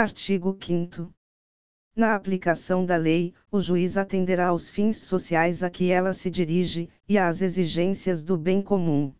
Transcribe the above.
Artigo 5 Na aplicação da lei, o juiz atenderá aos fins sociais a que ela se dirige, e às exigências do bem comum.